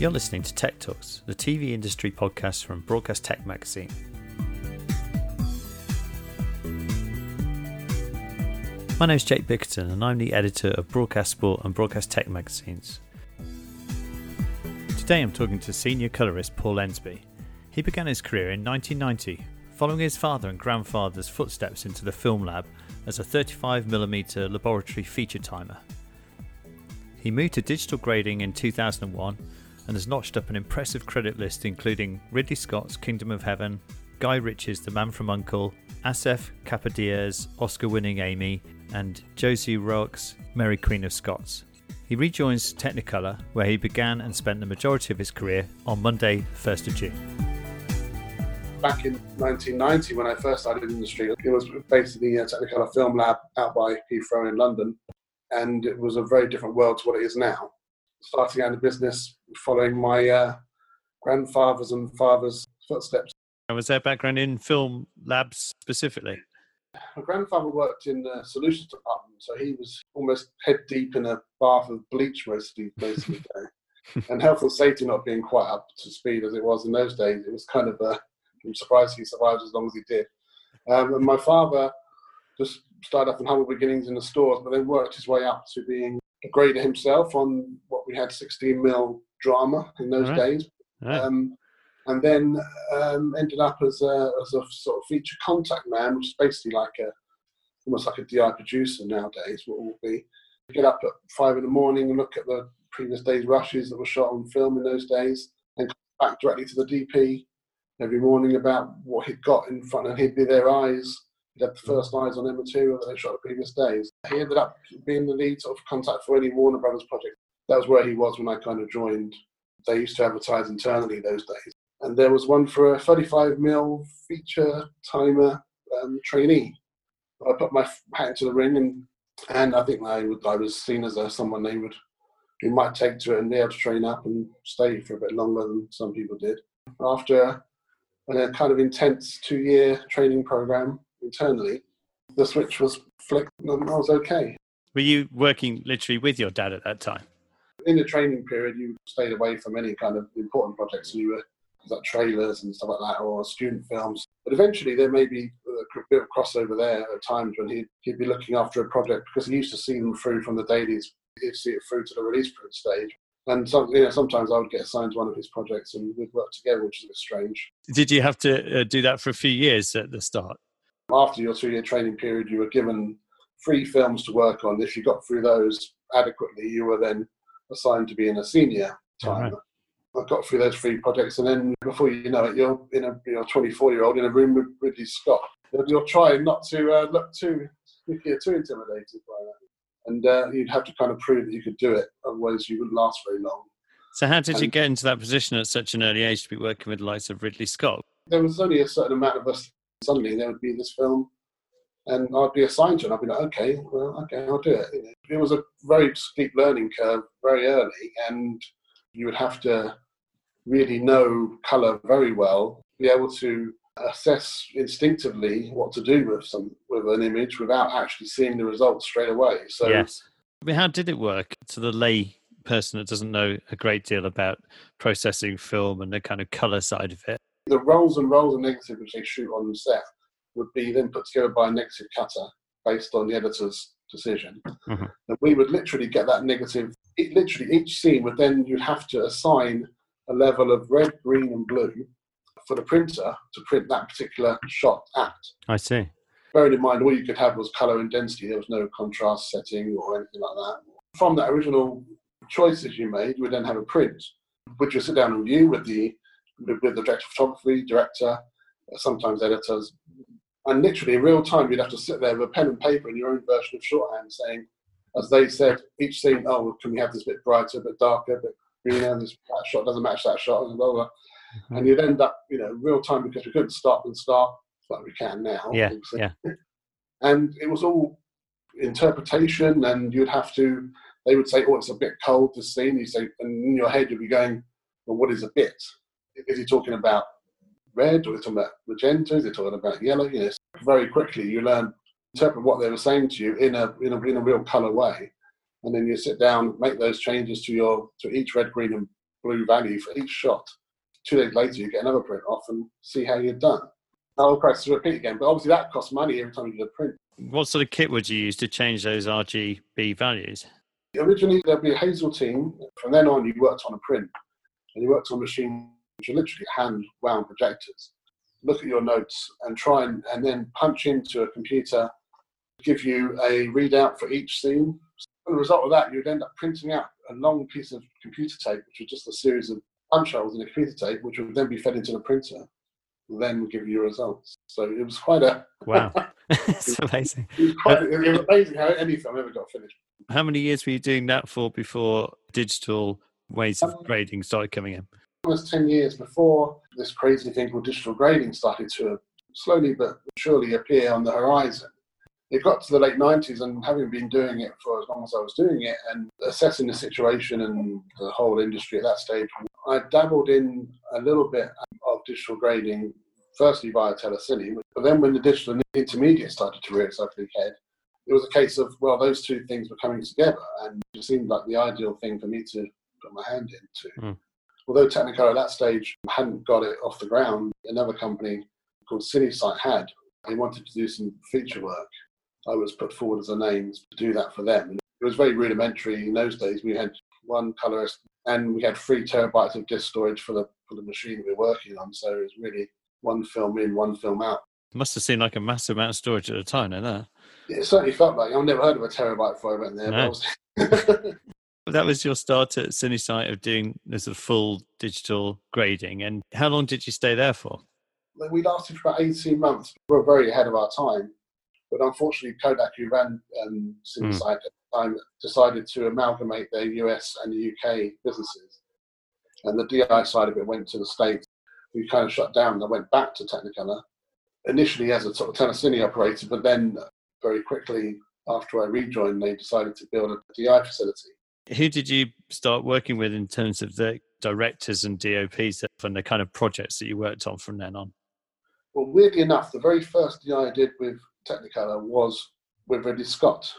You're listening to Tech Talks, the TV industry podcast from Broadcast Tech Magazine. My name is Jake Bickerton, and I'm the editor of Broadcast Sport and Broadcast Tech magazines. Today I'm talking to senior colourist Paul Ensby. He began his career in 1990, following his father and grandfather's footsteps into the film lab as a 35mm laboratory feature timer. He moved to digital grading in 2001 and has notched up an impressive credit list including Ridley Scott's Kingdom of Heaven, Guy Ritchie's The Man from Uncle, Asif Kapadia's Oscar winning Amy, and Josie Rourke's Mary Queen of Scots. He rejoins Technicolor, where he began and spent the majority of his career on Monday, 1st of June. Back in 1990, when I first started in the industry, it was basically a Technicolor Film Lab out by Heathrow in London, and it was a very different world to what it is now. Starting out in the business, following my uh, grandfather's and father's footsteps. And was their background in film labs specifically? My grandfather worked in the solutions department, so he was almost head deep in a bath of bleach most of the, most of the day. and health and safety not being quite up to speed as it was in those days, it was kind of a, I'm surprised he survived as long as he did. Um, and my father just started off in humble beginnings in the stores, but then worked his way up to being a grader himself on what we had 16 mil drama in those right. days. Right. Um, and then um, ended up as a, as a sort of feature contact man, which is basically like a almost like a DI producer nowadays. What will be get up at five in the morning and look at the previous day's rushes that were shot on film in those days, and come back directly to the DP every morning about what he'd got in front, and he'd be their eyes. Have the first eyes on their material that they shot the previous days. He ended up being the lead sort of contact for any Warner Brothers project. That was where he was when I kind of joined. They used to advertise internally those days and there was one for a 35 mil feature timer um, trainee. I put my hat into the ring, and and I think I would I was seen as a, someone they would who might take to it and be able to train up and stay for a bit longer than some people did. After a kind of intense two year training program internally, the switch was flicked and I was okay. Were you working literally with your dad at that time? In the training period, you stayed away from any kind of important projects. And you were like trailers and stuff like that, or student films. But eventually, there may be a bit of crossover there at times when he'd, he'd be looking after a project because he used to see them through from the dailies. He'd see it through to the release print stage. And some, you know, sometimes I would get assigned to one of his projects and we'd work together, which is a bit strange. Did you have to uh, do that for a few years at the start? After your two year training period, you were given three films to work on. If you got through those adequately, you were then assigned to be in a senior timer. Right. I got through those three projects, and then before you know it, you're in a you know 24 year old in a room with Ridley Scott. You're trying not to uh, look too you're too intimidated by that, and uh, you'd have to kind of prove that you could do it, otherwise you wouldn't last very long. So, how did and you get into that position at such an early age to be working with the likes of Ridley Scott? There was only a certain amount of us. Suddenly, there would be this film, and I'd be assigned to it. I'd be like, okay, well, okay, I'll do it. It was a very steep learning curve very early, and you would have to really know colour very well, be able to assess instinctively what to do with some with an image without actually seeing the results straight away. So yes, I mean, how did it work to the lay person that doesn't know a great deal about processing film and the kind of colour side of it? The rolls and rolls of negative which they shoot on set would be then put together by a negative cutter based on the editor's decision. Mm-hmm. And we would literally get that negative. It, literally, each scene would then you'd have to assign a level of red, green, and blue for the printer to print that particular shot at. I see. Bearing in mind, all you could have was color and density. There was no contrast setting or anything like that. From that original choices you made, you would then have a print, which you sit down and view with the with the director of photography, director, sometimes editors, and literally in real time, you'd have to sit there with a pen and paper in your own version of shorthand, saying, as they said, each scene, oh, can we have this bit brighter, a bit darker, a bit know, this that shot doesn't match that shot, and blah, blah. Mm-hmm. And you'd end up, you know, real time because we couldn't stop and start like we can now. Yeah, yeah. And it was all interpretation, and you'd have to. They would say, "Oh, it's a bit cold to scene." You say, and in your head you'd be going, "Well, what is a bit? Is he talking about red, or is he talking about magenta? Is he talking about yellow?" Know, very quickly you learn interpret what they were saying to you in a in a, in a real color way and then you sit down, make those changes to your to each red, green, and blue value for each shot. Two days later, you get another print off and see how you've done. I'll press to repeat again, but obviously that costs money every time you do a print. What sort of kit would you use to change those RGB values? Originally, there'd be a Hazeltine. From then on, you worked on a print, and you worked on machines which are literally hand wound projectors. Look at your notes and try and, and then punch into a computer, give you a readout for each scene. As a result of that, you'd end up printing out a long piece of computer tape, which was just a series of punch holes in a computer tape, which would then be fed into the printer, then give you results. So it was quite a wow, it's amazing. It was, quite, it was amazing how any film ever got finished. How many years were you doing that for before digital ways of um, grading started coming in? Almost ten years before this crazy thing called digital grading started to slowly but surely appear on the horizon it got to the late 90s and having been doing it for as long as I was doing it and assessing the situation and the whole industry at that stage, I dabbled in a little bit of digital grading, firstly via Telecine, but then when the digital intermediate started to rear its ugly head, it was a case of, well, those two things were coming together and it seemed like the ideal thing for me to put my hand into. Mm. Although Technicolor at that stage hadn't got it off the ground, another company called Cinesite had. They wanted to do some feature work I was put forward as a name to do that for them. And it was very rudimentary in those days. We had one colorist and we had three terabytes of disk storage for the for the machine we were working on. So it was really one film in, one film out. Must have seemed like a massive amount of storage at the time, no? That. It It certainly felt like I've never heard of a terabyte before I went there. No. That was your start at Cinesite of doing the sort of full digital grading. And how long did you stay there for? We lasted for about 18 months. We were very ahead of our time. But unfortunately, Kodak, who ran um, mm. at the time, decided to amalgamate their US and the UK businesses. And the DI side of it went to the States. We kind of shut down and went back to Technicolor, initially as a sort of Telecine operator, but then very quickly after I rejoined, they decided to build a DI facility. Who did you start working with in terms of the directors and DOPs and the kind of projects that you worked on from then on? Well, weirdly enough, the very first thing I did with Technicolor was with Ridley Scott,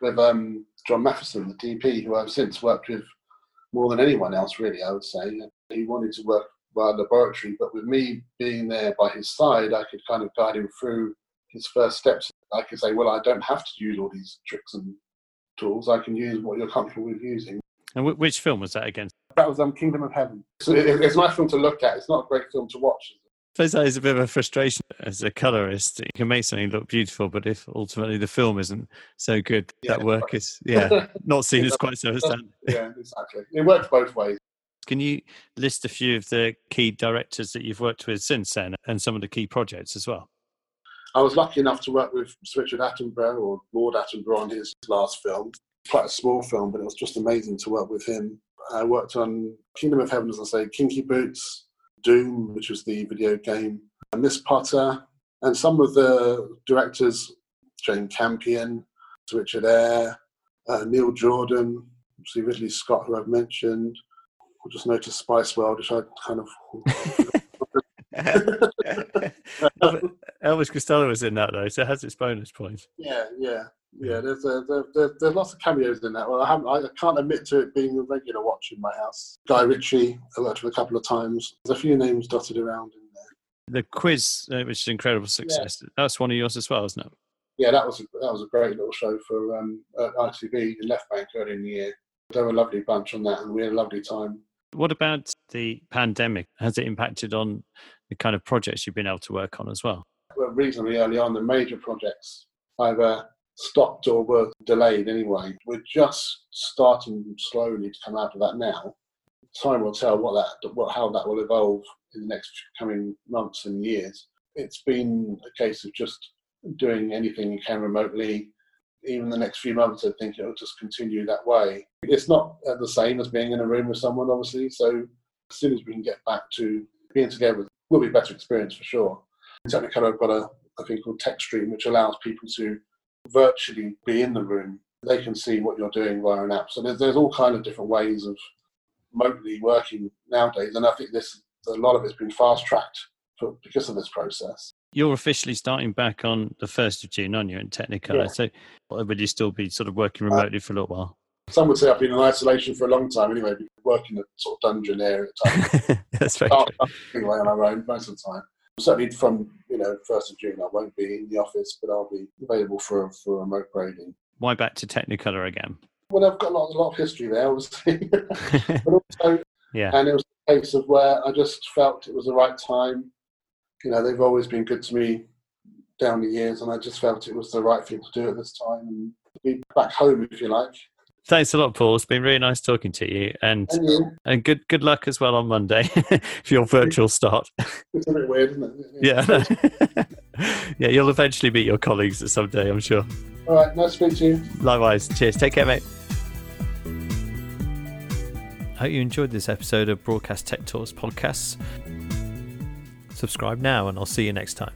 with um, John Mathieson, the DP, who I've since worked with more than anyone else, really, I would say. He wanted to work by laboratory, but with me being there by his side, I could kind of guide him through his first steps. I could say, well, I don't have to use all these tricks and tools. I can use what you're comfortable with using. And which film was that again? That was um, Kingdom of Heaven. So it's a nice film to look at. It's not a great film to watch I suppose that is a bit of a frustration as a colorist. You can make something look beautiful, but if ultimately the film isn't so good, yeah, that work right. is yeah not seen as quite so. Yeah, exactly. It works both ways. Can you list a few of the key directors that you've worked with since then, and some of the key projects as well? I was lucky enough to work with Richard Attenborough or Lord Attenborough on his last film. Quite a small film, but it was just amazing to work with him. I worked on Kingdom of Heaven, as I say, Kinky Boots, Doom, which was the video game, and Miss Potter, and some of the directors, Jane Campion, Richard Eyre, uh, Neil Jordan, see Ridley Scott, who I've mentioned. I just noticed Spice World, which I kind of. Elvis Costello was in that though, so it has its bonus points. Yeah, yeah. Yeah, there's, a, there, there's lots of cameos in that. Well, I, haven't, I can't admit to it being a regular watch in my house. Guy Ritchie, I worked with a couple of times. There's a few names dotted around in there. The quiz, uh, which is incredible success, yeah. that's one of yours as well, isn't it? Yeah, that was a, that was a great little show for um, ITV in Left Bank early in the year. They were a lovely bunch on that, and we had a lovely time. What about the pandemic? Has it impacted on the kind of projects you've been able to work on as well? Well, reasonably early on, the major projects either stopped or were delayed anyway. We're just starting slowly to come out of that now. Time will tell what that, what, how that will evolve in the next coming months and years. It's been a case of just doing anything you can remotely. Even the next few months, I think it'll just continue that way. It's not uh, the same as being in a room with someone, obviously. So as soon as we can get back to being together, will be a better experience for sure. Technicolor have got a, a thing called TechStream, which allows people to virtually be in the room. They can see what you're doing via an app. So there's, there's all kind of different ways of remotely working nowadays. And I think this a lot of it's been fast tracked because of this process. You're officially starting back on the 1st of June, aren't you, in Technicolor? Yeah. So would you still be sort of working uh, remotely uh, for a little while? Some would say I've been in isolation for a long time anyway. working in a sort of dungeon area at type. That's very anyway on our own most of the time. Certainly from you know first of June, I won't be in the office, but I'll be available for for remote grading. Why back to Technicolor again? Well, I've got a lot, a lot of history there, obviously, but also, yeah. and it was a case of where I just felt it was the right time. You know, they've always been good to me down the years, and I just felt it was the right thing to do at this time and be back home, if you like. Thanks a lot, Paul. It's been really nice talking to you, and And you, and good good luck as well on Monday for your virtual start. it's a bit weird, isn't it? Yeah, yeah. You'll eventually meet your colleagues at some day, I'm sure. All right, nice to speak to you. Likewise. Cheers. Take care, mate. I Hope you enjoyed this episode of Broadcast Tech Talks podcasts. Subscribe now, and I'll see you next time.